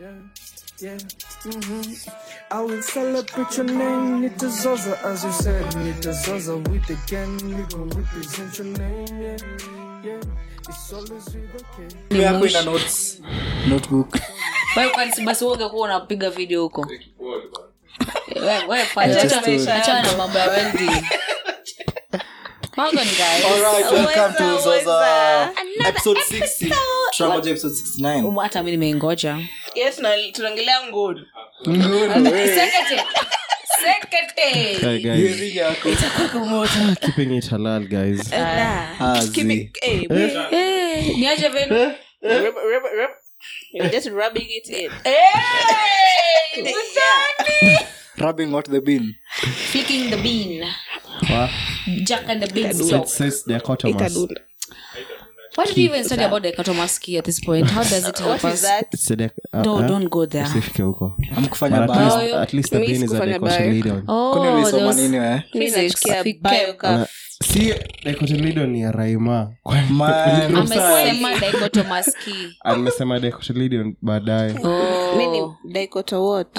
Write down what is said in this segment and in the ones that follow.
Yeah, mm-hmm. I will celebrate your name, Nitazoza, as you said, Nitazoza, with the gang, we gon' represent your name, yeah, yeah, it's always with okay. Ni yako notes, notebook. Wewe kwa nisi basi uoga kuwa unapiga video huko. Wewe achana na mambo ya wendi. Welcome guys. All right, welcome to Zoza. Episode 60. Tunamoja episode 69. Hata mimi nimeingoja yes tunaongelea ngono keeping it halal guys ah. ah. eh, eh? eh, niaje venu just rubbing it in rubbing out the bean flicking the bean jack and the bean so. it's, it's Why did you even study about dichotomasky at this point? How does it help us? Uh, no, uh, don't go there. Usifike huko. Amkufanya bio. At least the brain is a dichotomidon. Oh, Kwani ulisoma nini wewe? Eh? Physics. Bio ka uh, si dikotomido ni ya raima amesema dikotomido baadaye oh. dikoto what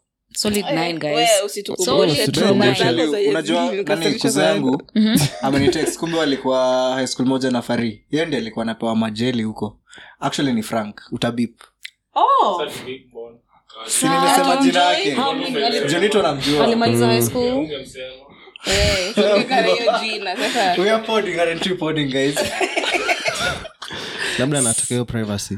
Eh, unajuakuza yangu mhm. amenitext kumbe walikuwa high moja na fari yeye ndi alikuwa anapewa majeli huko actually ni frank utabip oh. jina yake jonito namjuaalimaliza high mm. eh, labda anatoka privacy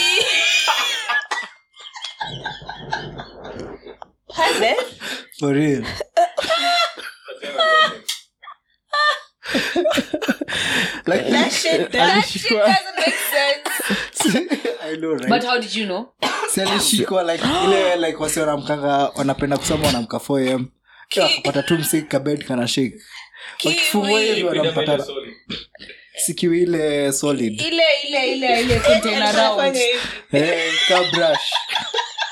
Pardon? For real. like that shit, that shit doesn't make sense. I know, right? But how did you know? Selishikwa like ile like wasi wanamkanga wanapenda kusoma wanamka 4am kiwa tu msiki kabed kana shik wakifungua hivi wanampata sikiwi ile solid ile ile ile ile eh, container round eh kabrush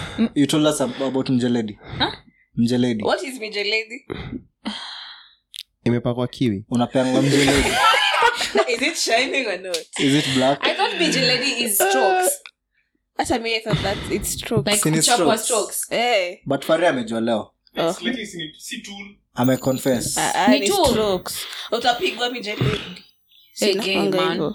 you told us about mjeledi huh? mjeledi what is mjeledi imepakwa kiwi unapeangwa mjeledi is it shining or not is it black i thought mjeledi is strokes hata mi i thought that it's strokes like Sini kuchapwa strokes. strokes eh but fare amejua leo oh. ameconfess ah, ah, ni strokes utapigwa mjeledi hey, eh, gay man, man.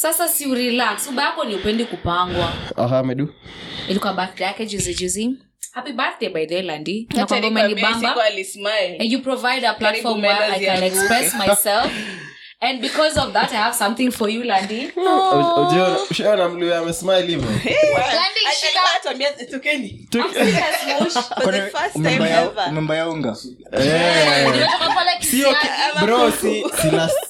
sasa si urelax uba yako ni upendi kupangwa aha medu ilikuwa birthday yake juzi juzi happy birthday by the landi nakwamba you provide a platform where i can express myself and because of that i have something for you landi ushaona mliwe amesmile hivomemba ya bro si last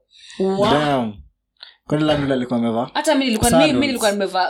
kwani labda alikuwa amevaa hata mi nilikuwa nimevaa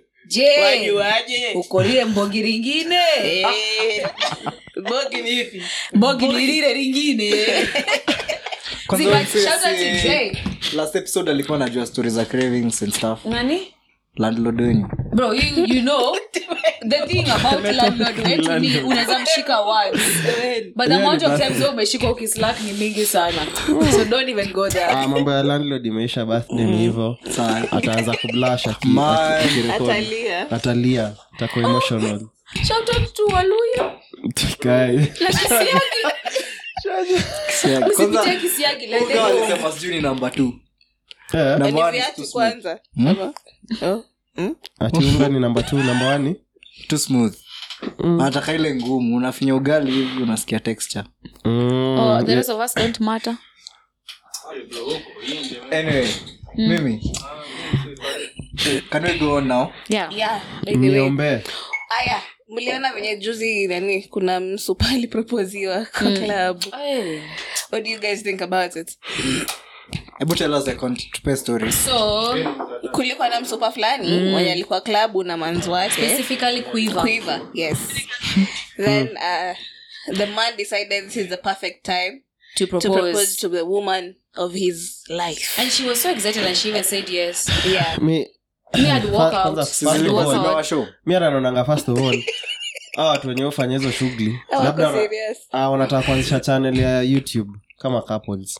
Je, wajuaje? mbogi lingine eh? mbogi ni ipi? Mbogi ni lile lingine last episode alikuwa najua stori za cravings and stuff nani landlodweni bro you, you know the thing about landlord wetu ni unaweza mshika once but the amount of times umeshika ukislack ni mingi sana so don't even go there ah mambo ya landlord imeisha birthday ni mm. hivyo ataanza kublash atalia atalia atakuwa emotional shout out to waluya tikae lakini siagi kwanza kisiagi lazima namba 2 atiunga ni namba namba wani nataka ile ngumu unafinya ugali hivi unasikia mm. oh, hmm. mimi can mliona venye juzi nani kuna msupali propoziwa kwa klabu hmm. hey. what do you guys think about it hebu tupe story so kulikuwa na msupa fulani mm. mwenye alikuwa klabu na manzu wake Quiver. Quiver, yes then uh, the man decided this is the perfect time to propose. to propose to the woman of his life and she was so excited and she even said yes yeah me mi ananonanga of all a watu wenye ufanya hizo shughuli labda ah, wanataka kuanzisha chanel ya youtube kama couples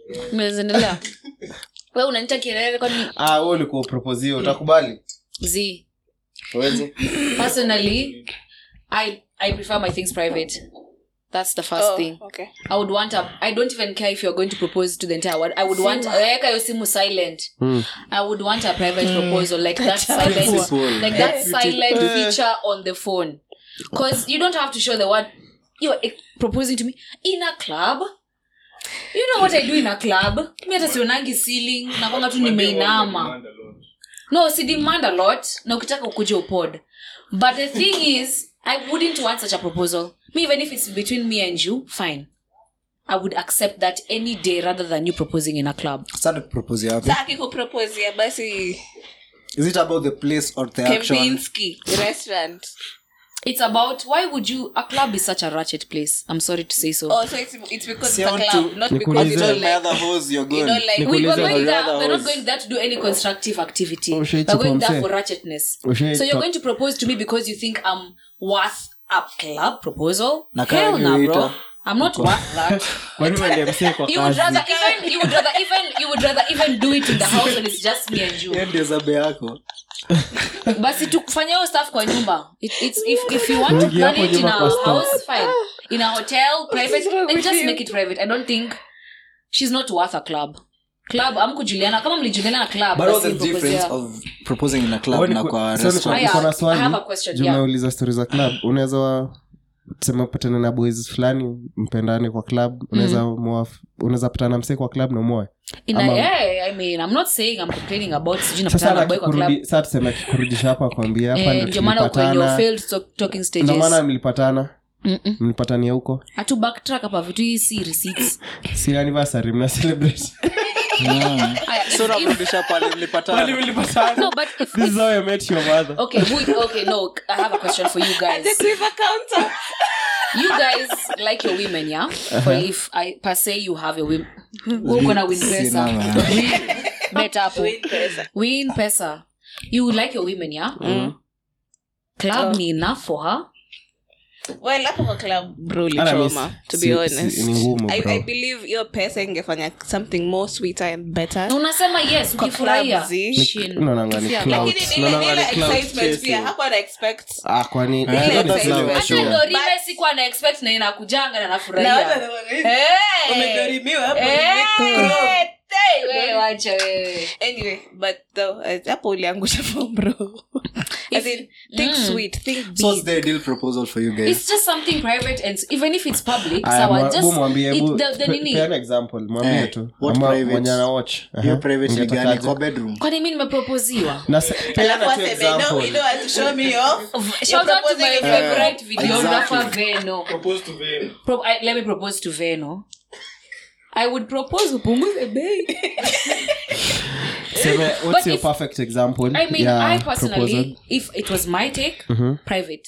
mnaendelea we unanita I, prefer my things private that's the first oh, thing i would want don't even care if you're going to propose to the entire world i would simu silent hmm. i would want a private hmm. proposal like that silent feature on the phone because you don't have to show the word you're eh, proposing to in a club you know what i do in a club mi hata sionangi ceiling nakwanga tu nimeinama no si demand a lot na ukitaka ukuja upod but the thing is i wouldn't want such a proposal me even if it's between me and you fine i would accept that any day rather than you proposing in a club akikuproposia basi is it about the place or the Kempinski restaurant it's about why would you a club is such a ratchet place i'm sorry to say so oh so it's, it's because it's a club not because you know like, hose, you're you know, like were going there we're not going there to do any constructive activity oh, we're going there for ratchetness oh, so you're going to propose to me because you think i'm worth a club proposal hell nah bro I'm not worth that. you would rather even you would rather even you would rather even do it in the house and it's just me and you. Ndio zabe yako. Basi tukufanya hiyo stuff kwa nyumba. It, it's if if you want to plan it in our house fine. In a hotel private and just make it private. I don't think she's not worth a club club amkujuliana kama mlijuliana clubproposing in a club na kwa restaurant. I have a question. Jumeuliza stories za club. Unaweza tuseme upatane na boys fulani mpendane kwa club unaweza mm. unaweza patana msee kwa club na umoe saa tuseme akikurudisha hapa akwambia hapandomaana eh, mlipatana mlipatania huko si anniversary mna celebrate no, but met your for you you guys like your women, yeah? Uh-huh. I per you have a women, win pesa. win pesa. You like your women, yeah? Mm. Club uh. ni enough for her well hapo kwa club bro hiyo pesa ingefanya something more sweeter and better unasema yes ukifurahia wacha wewe anyway but though hapo uliangusha fombro as in think mm. sweet think deep. so what's the ideal proposal for you guys it's just something private and even if it's public Aya, ah, sawa just mwambie bu, the, the nini an example mwambie hey, eh, tu what ama mwenye ana watch uh-huh. your private ni gani kwa bedroom kwani mimi nimeproposiwa na alafu aseme no you know to show me off shout out to my favorite videographer Veno propose to Veno let me propose to Veno i would propose upunguze bei Seme, what's But your if, perfect example i mean yeah, i personally proposal? if it was my take mm-hmm. private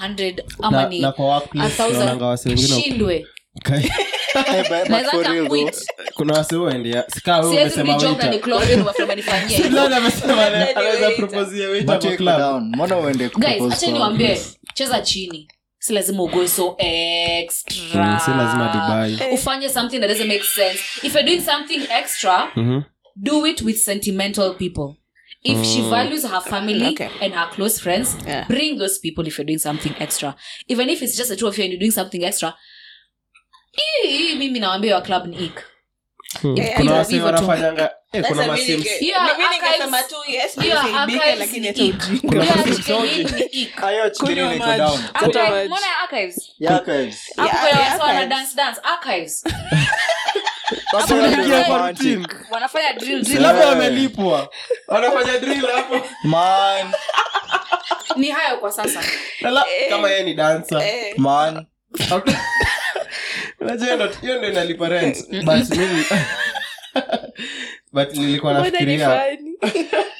at kuna wasiuendia cheza chini si lazima ugoe so extra mm, something that doesn't make sense if you're doing something extra mm-hmm. do it with sentimental people if mm. she values her family okay. and her close friends yeah. bring those people if you're doing something extra even if it's just a two of you and you're doing something extra mimi nawambia wa club ni ik hmm. basi labda wamelipwa wanafanya hapo man ni hayo kwa sasa Nala, eh. kama yeye ni dancer eh. man unajua hiyo ndio inalipa rent but mimi but nilikuwa nafikiria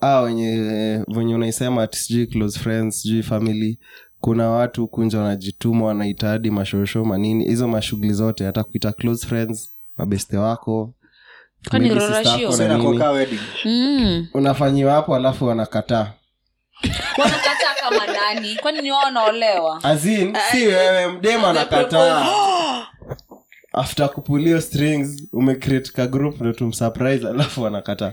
ah, wenye venye unaisema ati sijui close friends sijui family kuna watu kunja wanajituma wanaita hadi mashosho manini hizo mashughuli zote hata kuita close friends mabeste wako hmm. unafanyiwa hapo alafu wanakataa azin si wewe mdema anakataa after kupulio strings umecreate ka group ndo tumsurprise alafu wanakataa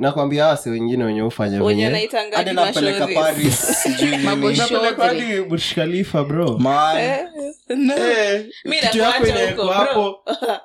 nakwambia wase wengine wenye ufanya wenyewepelekabushkalifa bro eh, eh, kitu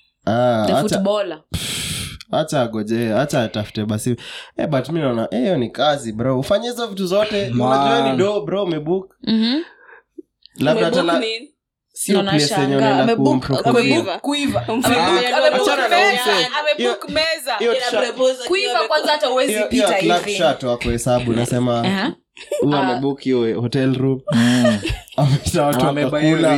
hacha agojee hacha atafute basi hey, eh, but mi naona eh, hiyo hey, ni kazi bro ufanye hizo vitu zote unajua ni do bro umebook mm-hmm. labda hata la kuhesabu uh-huh. nasema huyu uh-huh. uh-huh. amebook hiyo hotel room ameta watu wakakula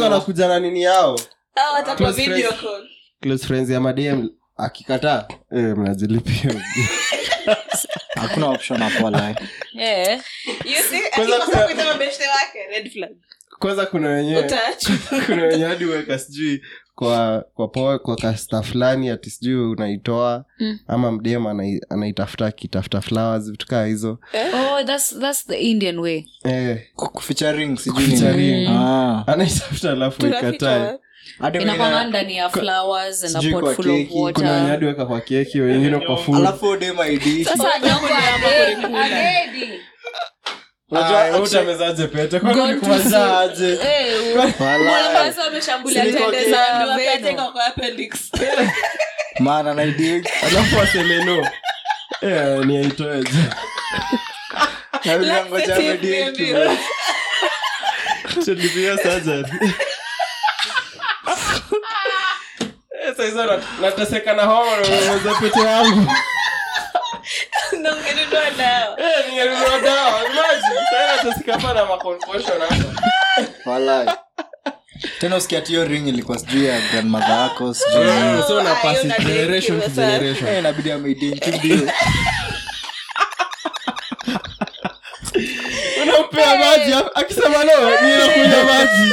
wanakuja na nini yao Close friends- ya madm akikataa eh, mnajilipia hakuna option eh. kwanza kuna wenyewe kuna wenye hadi weka sijui kwa kwa poa kwa kasta fulani ati sijui unaitoa mm. ama mdema anaitafuta akitafuta flowers vitu kaa hizo eh. oh, eh. mm. ah. anaitafuta alafu ikatae kwa keki wengine kwa fulsasa utamezaje petemana naidialafu wasemeno ni aitoeje navilango chamediektumeia sajani saizo nateseka na homo naweza pete yangu ningenunua dawa eh, ningenunua dawa imagine tena tusikapa na maconfusion hapa wallahi tena usikia tiyo ring ilikuwa sijui ya grandmother yako sijuinabidi eh, eh, ameidenkidio maji akisema no ninakunywa maji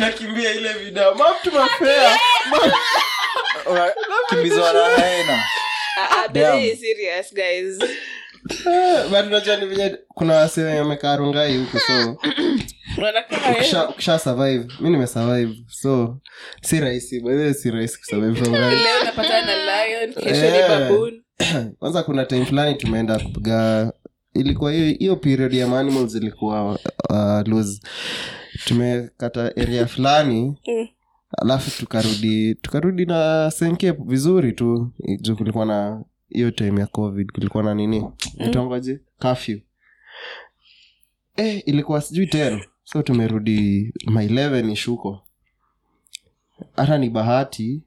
nakimbia ile video maptu mafea kimbizwa na huku so ukisha survive mi nimesurvive so si rahisi bahe si rahisi kusurvivekwanza eh. kuna time fulani tumeenda kupiga ilikuwa hiyo period ya maanimals ilikuwa uh, lose tumekata area fulani eh. alafu tukarudi tukarudi na senke vizuri tu eh, juu kulikuwa na hiyo time ya covid kulikuwa na nini itongoje mm. eh, ilikuwa sijui ten so tumerudi ma ishuko hata ni bahati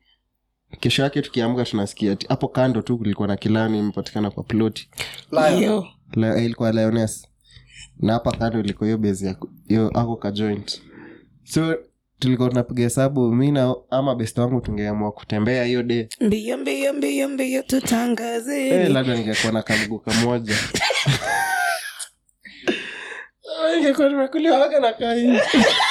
kesho yake tukiamka tunasikia hapo kando tu kulikuwa na kilani imepatikana kwa ploti eh, ilikuwa liones na hapa kando ilikuwa hiyo bezi ako ka joint so tulikuwa tunapiga hesabu mi na ama best wangu tungeamua kutembea hiyo de mbio mbio mbio mbio tutangaze hey, eh, labda ningekuwa na kamguu kamoja ningekuwa nimekuliwaga na kaii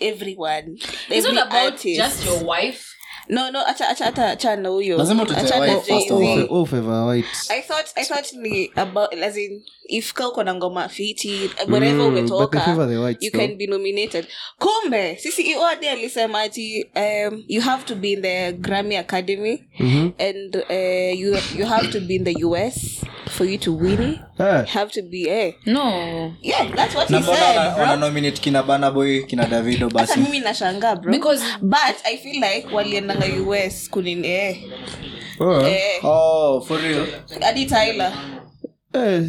everyone it's not about artist. just your wife no no acha acha acha acha huyo i thought i thought ni about as in uko na ngoma fiti mm, whatever mm, umetoka you can be nominated kumbe sisi iode alisema ati um, you have to be in the grammy academy mm-hmm. and uh, you you have to be in the us for you to win yeah. have to be a eh. no yeah that's what he said bro nominate kina bana boy kina davido basi hata mimi nashangaa bro because but i feel like waliendanga us kunini eh oh, eh. oh for real hadi tyler eh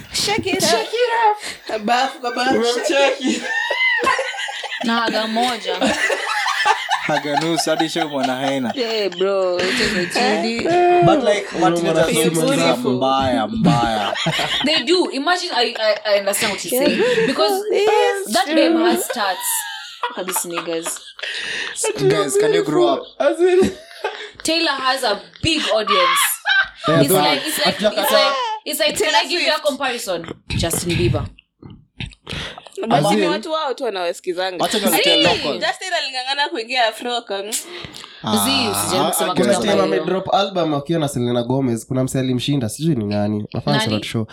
shake it up. Shake it up. Bafu baba. Umemcheki. Na haga moja. haga nusu hadi show mwana haina. Hey bro, eh? tumechidi. But like what is that beautiful? Mbaya mbaya. They do. Imagine I I, I understand what you say because that babe has stats. Kabisa niggas. Guys, can you grow up? As in Taylor has a big audience. Yeah, it's like it's like it's like it's like Taylor can i give you a comparison justin bieber watu wao tu wanawesikizangaalistinalingangana ah. ah, album akiwa na selena gomez kuna mse alimshinda sijui ni nani nafanya show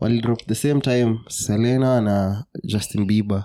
walidrop the same time selena na justin bieber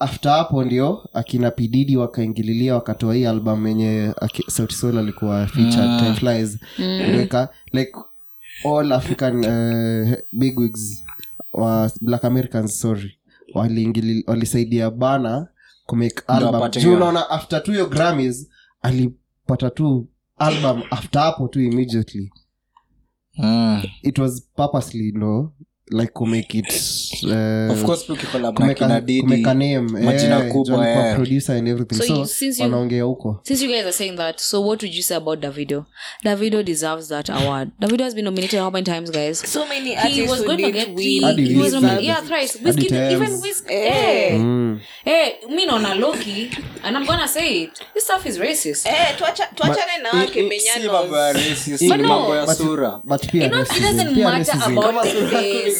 after hapo ndio akina pididi wakaingililia wakatoa hii album yenye sauti sol alikuwa featuredweka ah. mm. eh, walisaidia bana kumake album unaona after tu hiyo grammys alipata tu album after hapo tu immediately mm. it was purposely ndo like kumake it uh, of course and everything so, wanaongea huko since you guys are saying that so what would you say about davido davido deserves that award davido has been nominated how many times guys so many he was going to get win. was nominated yeah thrice Whiskey, even Whiskey hey. Mm. hey me naona loki and i'm gonna say it this stuff is racist hey eh, tuachane na wake menyanos but no but, but it, doesn't matter about the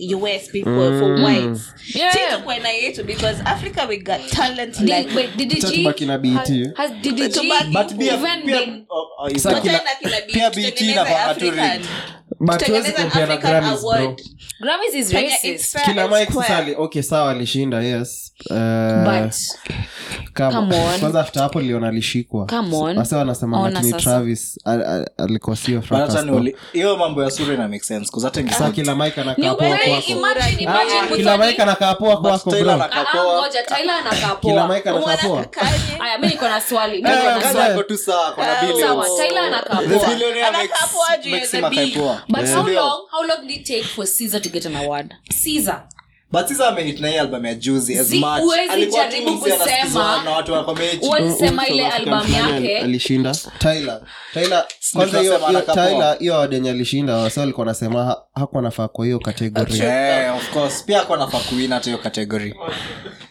US people mm. for whites. Yeah. Tito kwa ina yetu because Africa we got talent did, like wait, did it back in BT. Has did it but be even been uh, uh, kila, kila BT e e na African kina mikesali okay sawa uh, hapo liona alishikwa wanasema lakini travis but yeah. how long how long did it take for caesar to get an award caesar but sasa amenitina alikuwa jaribu alishinda Tyler Tyler kwanza hakuwa nafaa kwa hiyo category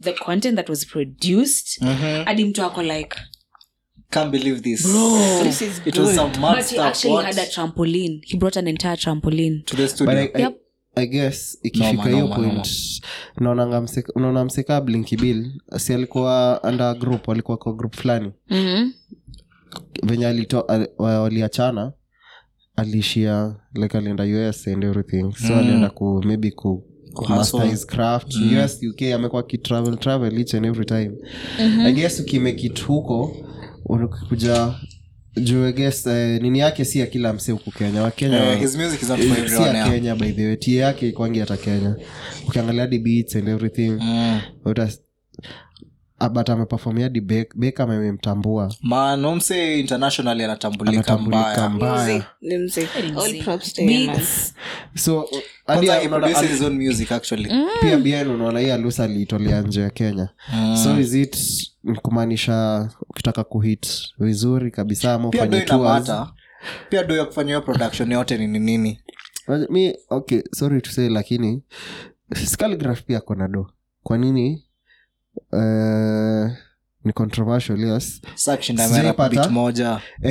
the content that was produced mm-hmm. hadi mtu ako like can't believe this. Bro, this is it good. was some but stuff. he actually what? had a trampoline. He brought an entire trampoline to the studio. But I, I, yep. I ikifika hiyo point naona mseka, blinki bill si alikuwa under group alikuwa kwa group fulani mm-hmm. venye waliachana aliishia like alienda us and everything so mm. alienda ku maybe craft mm. uk amekuwa kitravel travel each and every time mm-hmm. i guess ukimake huko kuja jueges uh, eh, nini yake si ya kila mse huku kenya wakenyasi eh, ya kenya by the way tie yake kwangi hata kenya ukiangalia hadi and everything mm. utas, Ah, but ameperformia di bekam amemtambua manomse international anatambulika mbaya, so mm. pia bien unaona hii alusa aliitolea nje ya kenya mm. so is it kumaanisha ukitaka kuhit vizuri kabisa ama ufanye pia do ya kufanya hiyo production yote ni nini mi okay sorry to say lakini scaligraph pia kona do kwa nini uh,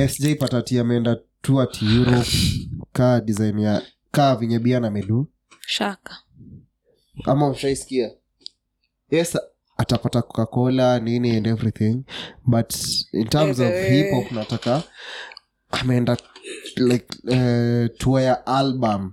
sijaipata ti ameenda tu ati europe kaa design ya kaa vinyebia na medu shaka ama ushaisikia yes atapata kokakola nini and everything but in terms of hip hop nataka ameenda like uh, tour ya album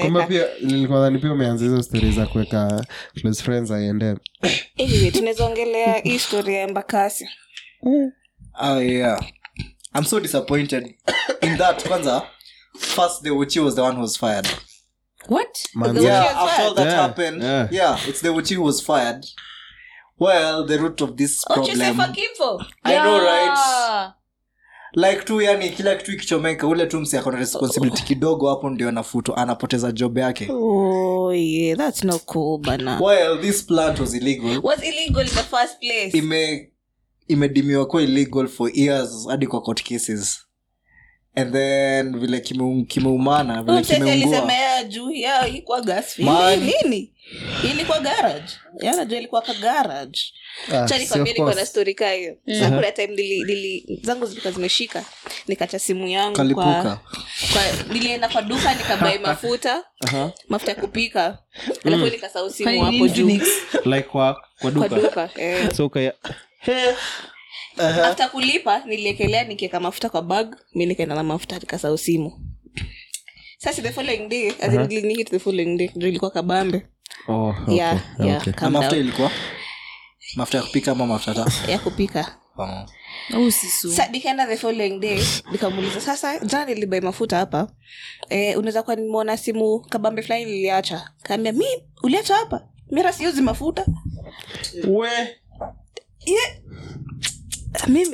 kumbe pia nilikuwadhani pia umeanza hizo stori za kuweka close friends aiendee anyway, hii story ya embakasi oh, ah, yeah. i'm so disappointed in that kwanza first the uchi was the one who was fired what Man, yeah, after fired? that yeah, happened yeah. yeah it's the uchi who was fired well the root of this problem oh, i know right like tu yani kila kitu ikichomeka ule tu msi akona responsibility kidogo hapo ndio anafuto anapoteza job yake imedimiwa kuwa illegal for years hadi kwa court cases and vile kimeumana ah, mhm. zangu zilika zimeshika nikacha simu yangu Kalipuka. kwa, kwa nilienda kwa duka nikabai mafuta uh-huh. mafuta ya kupika alafu mm. hapo juu like kwa, kwa duka, kwa duka eh. so, kaya, hey uh-huh. after kulipa niliekelea nikieka mafuta kwa bag mi nikaenda na mafuta nikasau simu sasa the following day as uh-huh. nilinihit the following day ndio ilikuwa kabambe oh, okay. yeah, okay. yeah, okay. mafuta ilikuwa mafuta ya kupika ama mafuta ta ya kupika oh. Oh, nikaenda the following day nikamuuliza sasa jana nilibai mafuta hapa eh, unaweza kuwa nimeona simu kabambe fulani niliacha kaambia mi uliacha hapa mira siozi mafuta we yeah mimi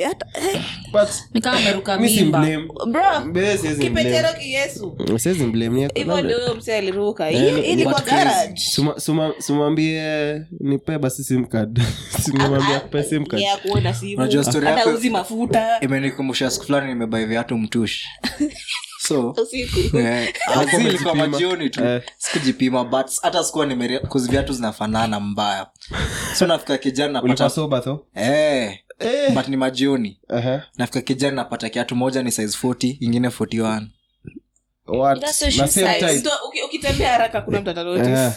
nipee eh. basi simkad ah, ah, mafuta imenikumbusha siku fulani nimebai viatu mtushi soilikuwa eh, majioni tu eh. sikujipima but hata sikuwa nimekozi viatu zinafanana mbaya so nafika kijana napata eh. but ni majioni uh-huh. nafika kijani napata kiatu moja ni size 40 ingine 41 What? haraka kuna mtu na ule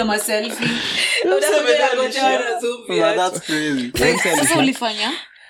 wa maselfi ulifanya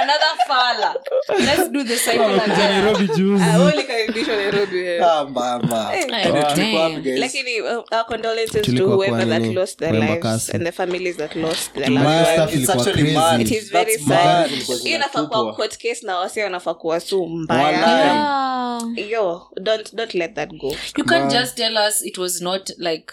another fala let's do the cyclenairobi juzikaribishwa ah, ah, eh. eh. eh, uh, their lives and that lost their lives it case na wasi wanafaa kuwa don't let that go you can't just tell us it was not like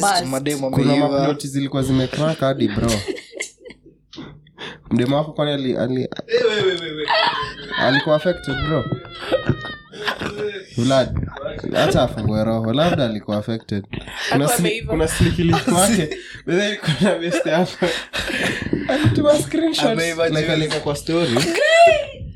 kuna maploti zilikuwa zimekrak hadi bro mdemo wako kwani ali, ali, alikuwa affected bro hata afungue roho labda alikuwa affected kuna, sli, alituma screenshot kwa story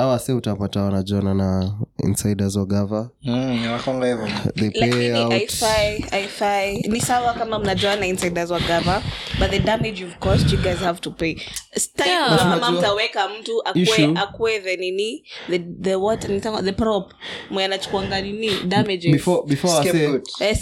hawa se utapata wanajuana na insiders wagava mm, ni sawa kama mnajua na insiders wagava but the damage you've caused you guys have to pay kama mtaweka mtu akwe the nini the, what the prop mwe anachukuanga nini damages eh,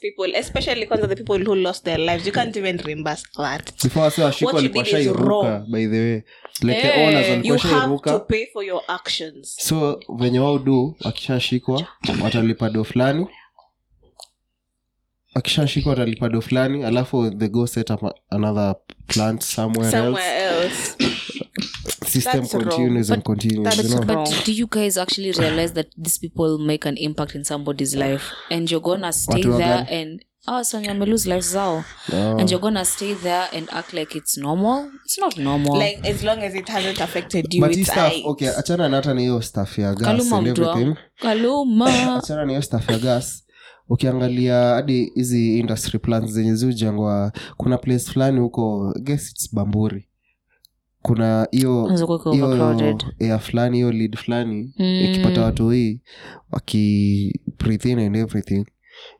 people especially kwanza the people who lost their lives you can't even reimburse that before i say ashiko alikuwa by the way like hey, the eh, owners alikuwa shairuka to pay for for your actions so venye wao do wakishashikwa watalipa do fulani akishashikwa watalipa fulani alafu the go set up another plant somewhere, you guys actually realize that these people make an impact in somebody's life and you're gonna stay there and oh, so wame lose life zao no. Oh. and you're gonna stay there and act like it's normal it's not normal like as long as it hasn't affected you but it's stuff, I... okay achana na na hiyo stuff ya gas kaluma and everything kaluma achana na hiyo stuff ya gas ukiangalia hadi hizi industry plans zenye ziujengwa kuna place fulani huko guess it's bamburi kuna hiyo air fulani hiyo lead fulani mm. ikipata watu hii waki breathe and everything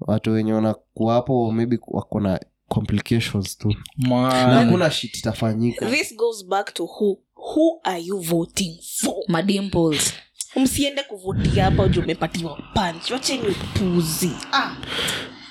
watu wenye wanakuwapo maybe wako na complications tu hakuna shit itafanyika this goes back to who who are you voting for madimples msiende kuvutia hapa juu umepatiwa panch wacheni upuzi ah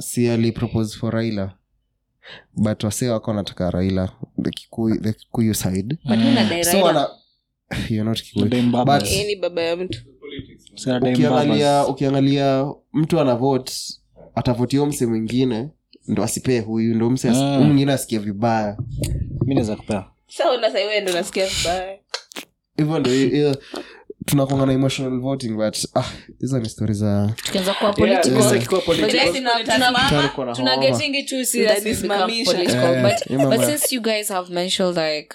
si alipropose for raila but wasee wako wanataka raila the kikuyu, the mtu ukiangalia ukiangalia atavotia mse mwingine ndo asipee huyu ndo mse as- mm. mwingine asikie vibaya hivyo ndo tunakonga na emotional voting but ah hizo ni stori za tukianza kuwa political eh, since you guys have mentioned like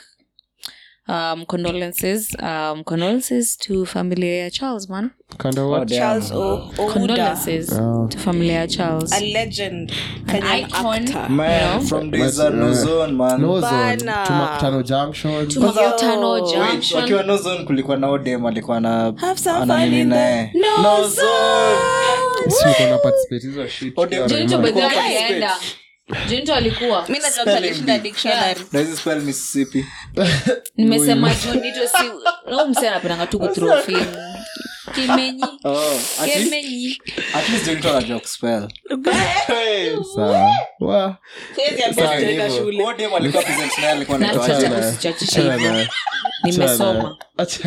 um, condolences um, condolences to familia ya charles man oh, Charles o- oh, oh, condolences Oh. to familia charles a legend, Kenyan icon. actor. Uh, man, No. from Dizza, Yeah. Luzon, man. Bana. tumakutano junction Yo. Makutano Junction. wakiwa no zone kulikuwa na odem alikuwa na Have some fun in the naye No zone. Si uko na participate hizo shit. Odem Jo, hicho alikuwa junto alikuwa nimesema junito si mse anapendanga tu kuthrow kimenyi oh, kemenyi at least ndio mtu anajua kuspell sawa chachisha hivyo nimesoma eh,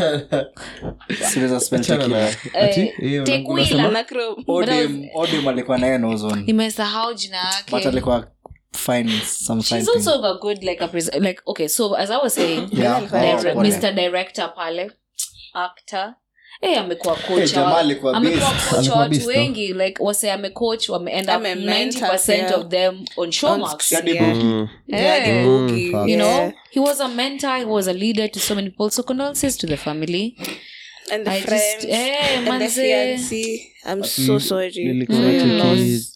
eh, alikuwa naye nimesahau jina yakealikuwa find some she's also a good like a like okay so as i was saying yeah. Oh, mr director pale actor hey, eh, amekuwa kochaamekuwa eh, watu wengi like wase amecoach wameenda 90 yeah. of them on showmax mm-hmm. eh. mm-hmm. you know he was a mentor he was a leader to so many people so condolences to the family and the I friends just, hey, and the I'm so sorry. Mm. Mm.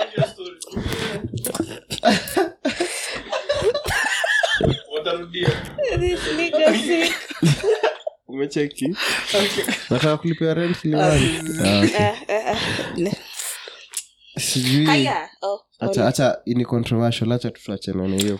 umecheki nataka kulipia rent ni ah. eh, ah, eh, eh. sijuihacha oh, ini controversial hacha tutachenana hiyo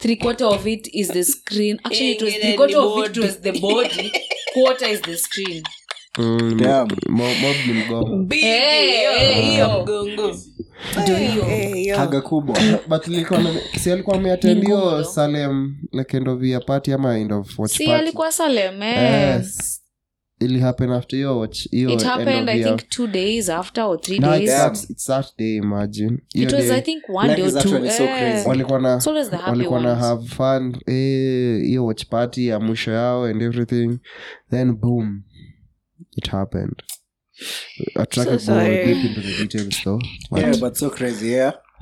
three quarter of it is the screen actually it was three quarter of it was the body quarter is the screen haga kubwa alikuwa ameatend salem like end of year party ama end of watch si party. alikuwa salem eh. yes eh, it'll happen after your watch your it happened i think two days after or three no, days it's that, it's that day imagine your it was day. i think one like day or two so yeah. walikuwa na have fun hiyo eh, watch party ya mwisho yao and everything then boom it happened I track so, go deep into the details though yeah but so crazy yeah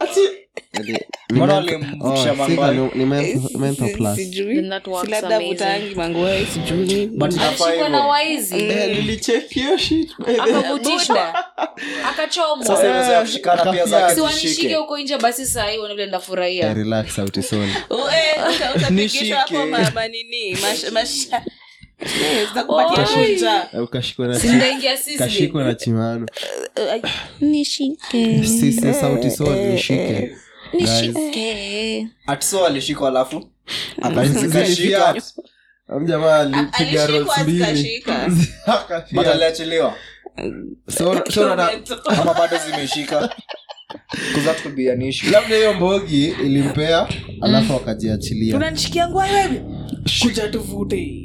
Oh, labda vutangi manguo eh, basi sahii wanavile ndafurahia kashikwa na chimano so uh, uh, uh, nishike eh, eh, eh. atso alishikwa alafu akaishikashia ah, alipiga rolls mbili bado zimeshika labda hiyo mbogi ilimpea alafu akajiachilia unanishikia ngwa wewe kuja tuvute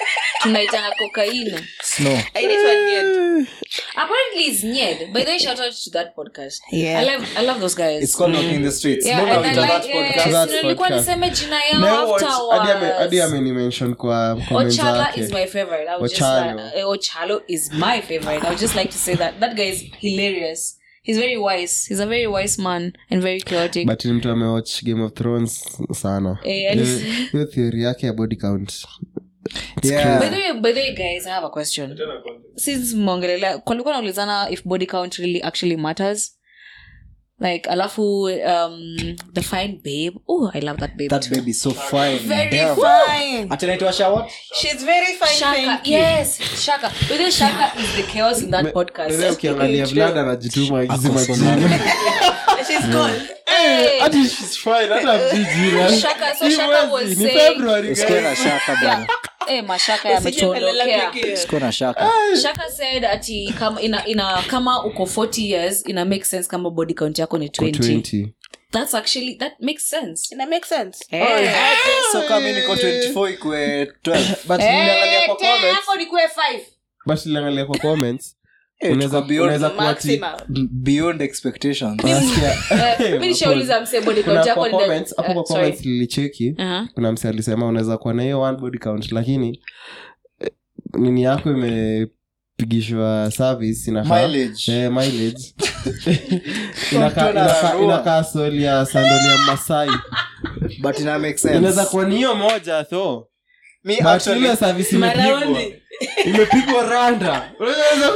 tunaitanga kokaina snow eh. apparently it's nyed by the way shout out to that podcast yeah. I, love, I love those guys it's called knocking the streets yeah, no, and I like, yes, nilikuwa niseme jina yao afterwards ameni mention kwa comments Ochala is my favorite I Ochalo. just uh, eh, Ochalo is my favorite I would just like to say that that guy is hilarious he's very wise he's a very wise man and very chaotic but mtu amewatch game of thrones sana eh, hiyo theory yake ya body count Yeah. By the naulizana if body count really actually matters like alafu um, the fine babe oh i love that babe that too. babe is so fine very Damn. fine atanaitwa shawa she's very fine shaka. thank you yes shaka with shaka is the chaos in that Me, podcast leo ukiangalia vlad anajituma kizima she's gone eh, Hey. Hey. She's fine. Shaka, so Shaka was saying. February, guys. Shaka, yeah eh, mashaka yametuondokea kama, ina, kama uko 40 years ina make sense kama body count yako ni 20, 20 that's actually that makes sense ina make sense hey. Eh. oh, eh. yeah. hey. so kama niko 24 ikwe 12 but hey, eh, nilangalia kwa comments hapo nikwe 5 but nilangalia kwa comments Eh, eh, lilicheki kuna eh, uh-huh. mse alisema unaweza kuwa na hiyo one body count lakini nini yako imepigishwa service inakaa soli ya sandoli masai inaweza kuwa ni hiyo moja tho imepigwa randa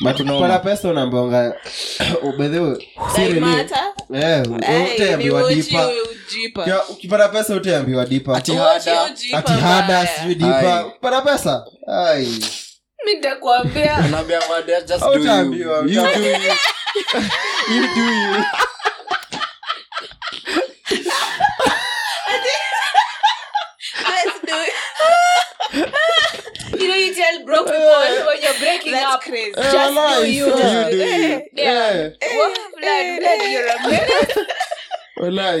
matunapata pesa unambonga ubedhe eh, ukipata pesa utaambiwa dipaatihada sijui dipa kupata pesa nitakuambiautaambiwa you tell broke people when you're breaking That's up? Crazy. just no, do you. So you do it. Yeah. What blood? Blood, you're a minute. Walai,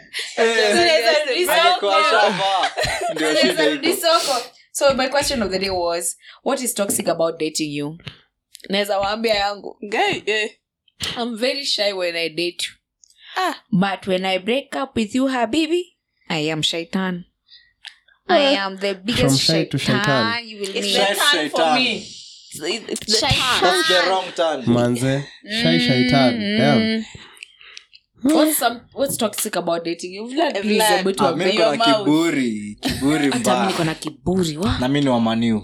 Eh, so my question of the day was what is toxic about dating you naweza waambia yangu eh. i'm very shy when i date you ah. but when i break up with you habibi i am shaitan i am the biggest shaitan, you will It's meet. the for me. It's the- it's the Shaitan. That's the wrong turn. manze shai shaitan mm-hmm. damn what's some ah, kiburi kiburi mbaya. niko na kiburi wa na wamaniu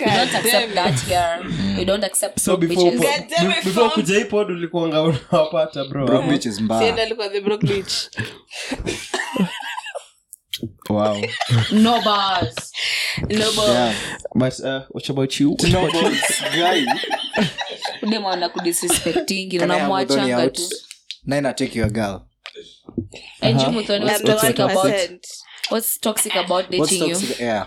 You don't accept that girl. You don't accept so before bitches. God damn it, before found... kuja ipod ulikuanga unawapata bro. Bro bitch is mbaya. Sienda alikuwa the broke bitch. wow. no bars. No bars. Yeah. But uh, what about you? What no bars. Guy. Ule mwana kudisrespecting unamwachanga tu. Nine I take your girl. Uh-huh. And you Muthoni, what's toxic about? What's toxic about dating what's toxic, you? Yeah.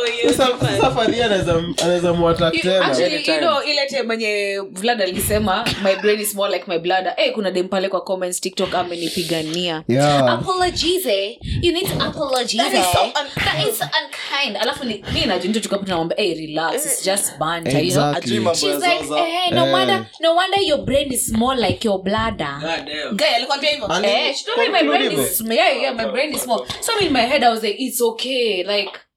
sasa faria anaweza mwata tenailo ile te mwenye vlad alisema my brain is more like my bladder eh, hey, kuna dem pale kwa comments tiktok amenipigania yeah. apologize you need to apologize that is so unkind, that is so unkind. alafu mi najunitukapotanaomba hey, relax it's eh. just banter exactly. you know exactly. she's like hey, eh, no yeah. wonder no wonder your brain is more like your bladder ah, guy alikwambia hivyo eh she told me my brain is yeah yeah my brain is small so in my head i was like it's okay like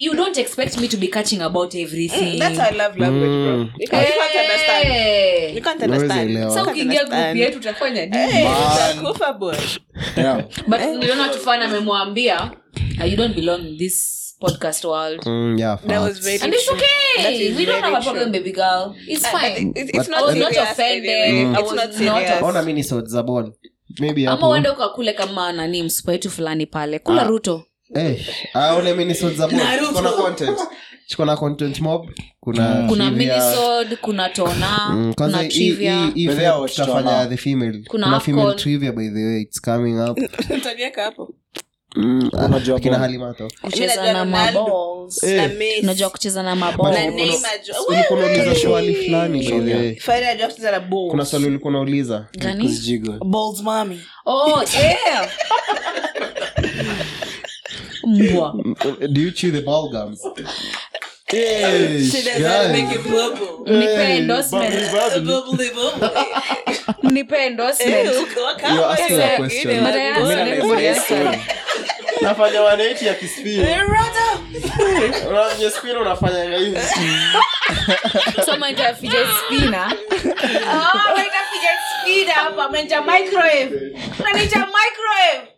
you don't expect me to be catching about everything mm, mm. yetu utafanya niniutakufa boy amemwambia uh, you don't belong in this podcast world mm, yeah that was very and it's okay we don't have a problem true. baby girl it's uh, fine it, it's, it's not, not offended mm. it's not serious ona mimi ni zabon maybe ama uende ukakule kama nani msupa yetu fulani pale kula ah. Hey, eh, ah, aone content mob kuna mm. kuna minisode kuna tona mm, kuna trivia the female kuna, kuna female trivia by the way it's coming up utaniweka hapo Mm, ah, eh. kucheza na mabolsnajua swali fulani kuna mbwa do you chew the balgams nafanya wanaiti ya kispinaenye spina unafanyanga hivi somaitafiga spina maitafiga spina hapa maita microwave nanaita microwave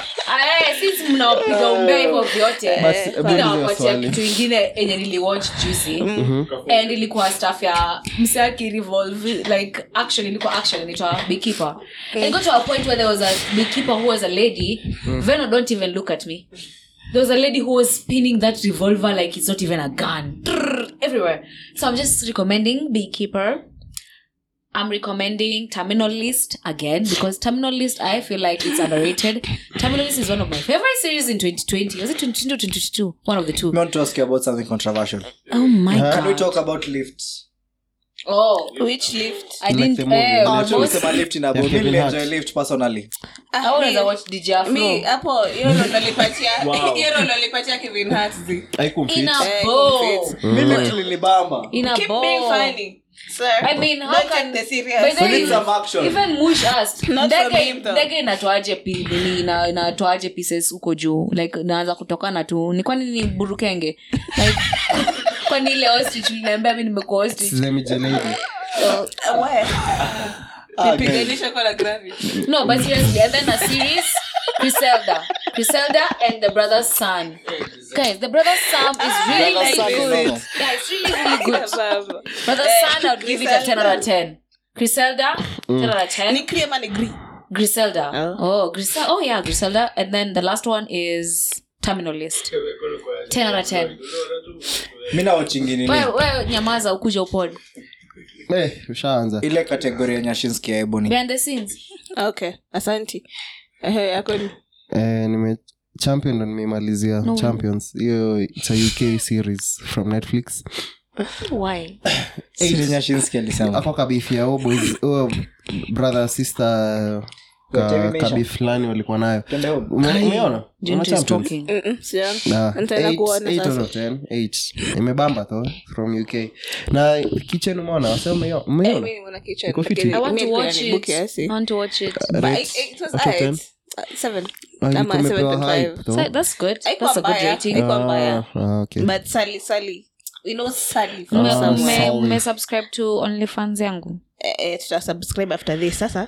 Eh, sisi mnawapiga umbea eh. Eh. ingine enye niliwatch juzi mm-hmm. and ilikuwa staff ya msaki like action ilikuwa action to a point where there was a beekeeper who was a lady mm. don't even look at me there was a lady who was spinning that revolver like it's not even a gun everywhere so i'm just recommending beekeeper I'm recommending Terminal List again because Terminal List I feel like it's underrated. Terminal List is one of my favorite series in 2020. Was it 2020 or 2022? One of the two. Not to ask you about something controversial. Oh my uh, god. Can we talk about lifts? Oh, lift. which lift? I like didn't. The movie. Eh, almost. Sema lift in Abu. Mimi enjoy lift personally. I ah, wanna watch DJ Afro. Me hapo hiyo ndo nilipatia. Hiyo ndo nilipatia Kevin Hartz. Haikumfit. Ina bo. Mimi tulilibamba. Ina bo. Keep being funny. I mean, how can the serious? But then some action. Even Mush asked, ndege ndege inatoaje pili ina inatoaje pieces huko juu? Like naanza kutokana tu. Ni kwani ni burukenge? Like kwani ile hostage niambia mimi nimekuwa hostage. Let me generate. Uh, where? Nipiganisha ah, kwa la gravity. No, but seriously, and then a series Griselda. Griselda and the brother's son. Guys, the brother's son is ah, really, really good. yeah, it's really, really good. brother's son, I would give it a 10 out of 10. Griselda, 10 mm. out of 10. Griselda. Oh, Griselda. Oh, yeah, Griselda. And then the last one is terminal list. 10 out of 10. Mi na Wewe nyamaza ukuje upone. Eh, ushaanza. Ile kategoria ya Nyashinski ya Ebony. Behind the scenes. Okay, asante eh, nime champion ndo nimeimalizia no. champions hiyo its uk series from netflix eh, ako kabifia oh, oh, brother sister kabi fulani walikuwa nayo imebamba tho from uk na kitchen umeona wasemeona eh, uh, uh, ah, ah, ah, umesubscribe to onlyfans yangu eh, eh, tutasubscribe after this sasa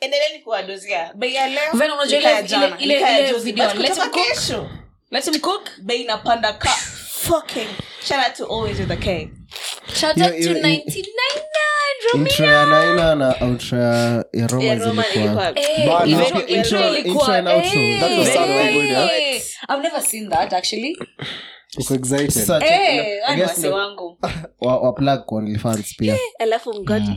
endeleni kuwadozia bei ya leo unajua ile- ile- ile- ile video, let him cook. kesho Let him cook. bei inapanda ka fucking shout out to always with a k Shout out Hiyo- to hiyo- 99 Romeo. intro ya naina na outro ya- ya roma yeah, Roman zilikuwa ilikuwa- Eh, Bana. even Intro- intro- intro ilikuwa- and outro. eh, That was so eh, good, yeah. eh. I've never seen that actually. uko excited Such a- Eh, I wale guess wase wangu wa- wa plug kwa OnlyFans pia eh, alafu mgod mm.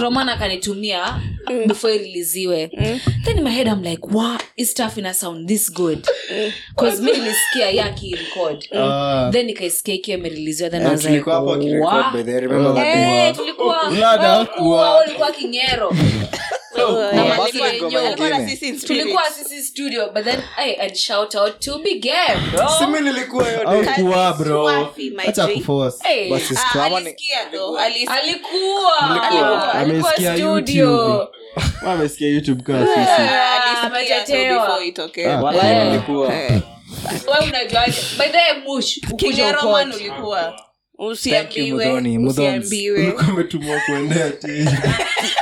roman akanitumia mm. before ililiziwe mm. then in my head i'm like wa is ina sound this good bcause mm. mi nilisikia yaki irekod uh, mm. ah. then ikaisikia ikiwa imeriliziwa then yeah, eh, oh, kinyero Oh, tulikuwa sisi kuendea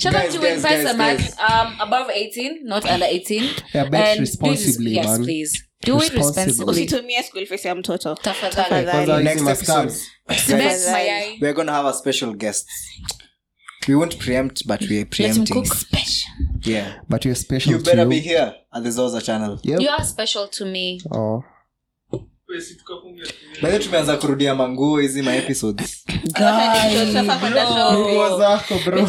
Shout guys, out to guys, guys, guys. Um, above 18, not under 18. Yeah, bet and responsibly, do this, yes, man. please. Do it responsibly. Usitumie school fees ya mtoto. Tafadhali. Next episode. we're going to have a special guest. We won't preempt, but we're preempting. Let him cook special. Yeah. But you're special You better you. be here at the Zoza channel. Yep. You are special to me. Oh. naio tumeanza kurudia manguo hizi maepisodes zako bro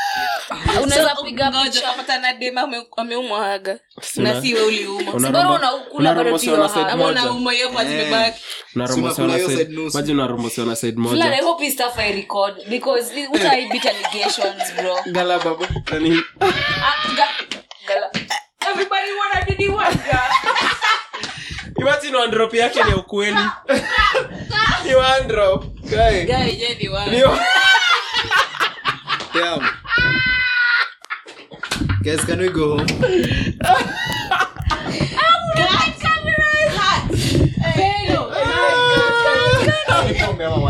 unaweza piga picha na dema ameumwaga na siwe uliumabora unaukula badotiwahaaunauma yepa eh. zimebaki maji unaromoseona said mojaimagine wandrop yake ni ukweli ni wandrop Guy. Guy, yeah, ni wa. Damn. Guys, can we go home? cameras!